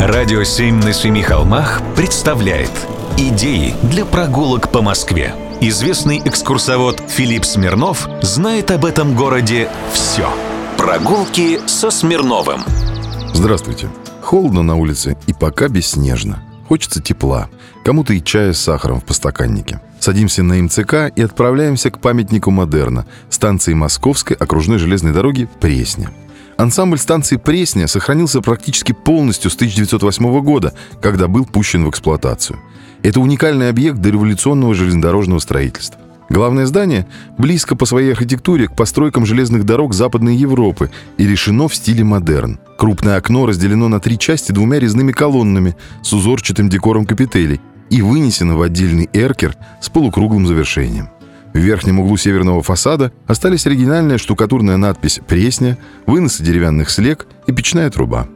Радио «Семь на семи холмах» представляет Идеи для прогулок по Москве. Известный экскурсовод Филипп Смирнов знает об этом городе все. Прогулки со Смирновым. Здравствуйте. Холодно на улице и пока бесснежно. Хочется тепла. Кому-то и чая с сахаром в постаканнике. Садимся на МЦК и отправляемся к памятнику Модерна, станции Московской окружной железной дороги Пресня. Ансамбль станции Пресня сохранился практически полностью с 1908 года, когда был пущен в эксплуатацию. Это уникальный объект дореволюционного железнодорожного строительства. Главное здание близко по своей архитектуре к постройкам железных дорог Западной Европы и решено в стиле модерн. Крупное окно разделено на три части двумя резными колоннами с узорчатым декором капителей и вынесено в отдельный эркер с полукруглым завершением. В верхнем углу северного фасада остались оригинальная штукатурная надпись «Пресня», выносы деревянных слег и печная труба.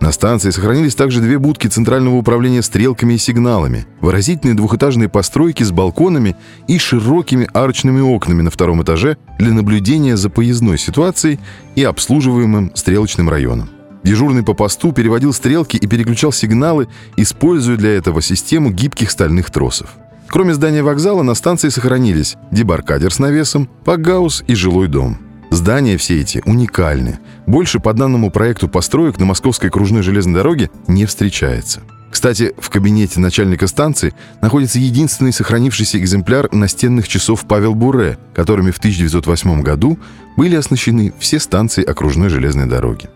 На станции сохранились также две будки Центрального управления стрелками и сигналами, выразительные двухэтажные постройки с балконами и широкими арочными окнами на втором этаже для наблюдения за поездной ситуацией и обслуживаемым стрелочным районом. Дежурный по посту переводил стрелки и переключал сигналы, используя для этого систему гибких стальных тросов. Кроме здания вокзала на станции сохранились дебаркадер с навесом, пакгаус и жилой дом. Здания все эти уникальны. Больше по данному проекту построек на Московской кружной железной дороге не встречается. Кстати, в кабинете начальника станции находится единственный сохранившийся экземпляр настенных часов Павел Буре, которыми в 1908 году были оснащены все станции окружной железной дороги.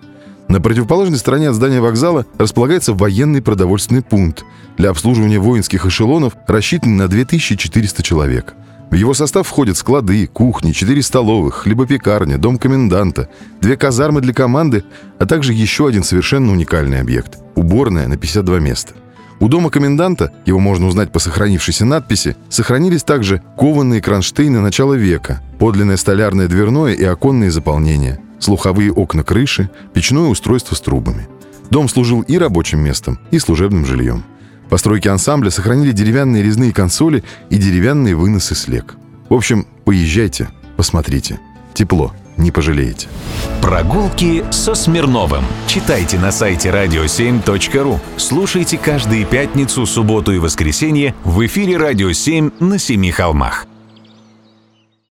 На противоположной стороне от здания вокзала располагается военный продовольственный пункт для обслуживания воинских эшелонов, рассчитанный на 2400 человек. В его состав входят склады, кухни, четыре столовых, хлебопекарня, дом коменданта, две казармы для команды, а также еще один совершенно уникальный объект – уборная на 52 места. У дома коменданта, его можно узнать по сохранившейся надписи, сохранились также кованые кронштейны начала века, подлинное столярное дверное и оконные заполнения, слуховые окна крыши, печное устройство с трубами. Дом служил и рабочим местом, и служебным жильем. Постройки ансамбля сохранили деревянные резные консоли и деревянные выносы слег. В общем, поезжайте, посмотрите. Тепло, не пожалеете. Прогулки со Смирновым. Читайте на сайте radio7.ru. Слушайте каждые пятницу, субботу и воскресенье в эфире «Радио 7» на Семи холмах.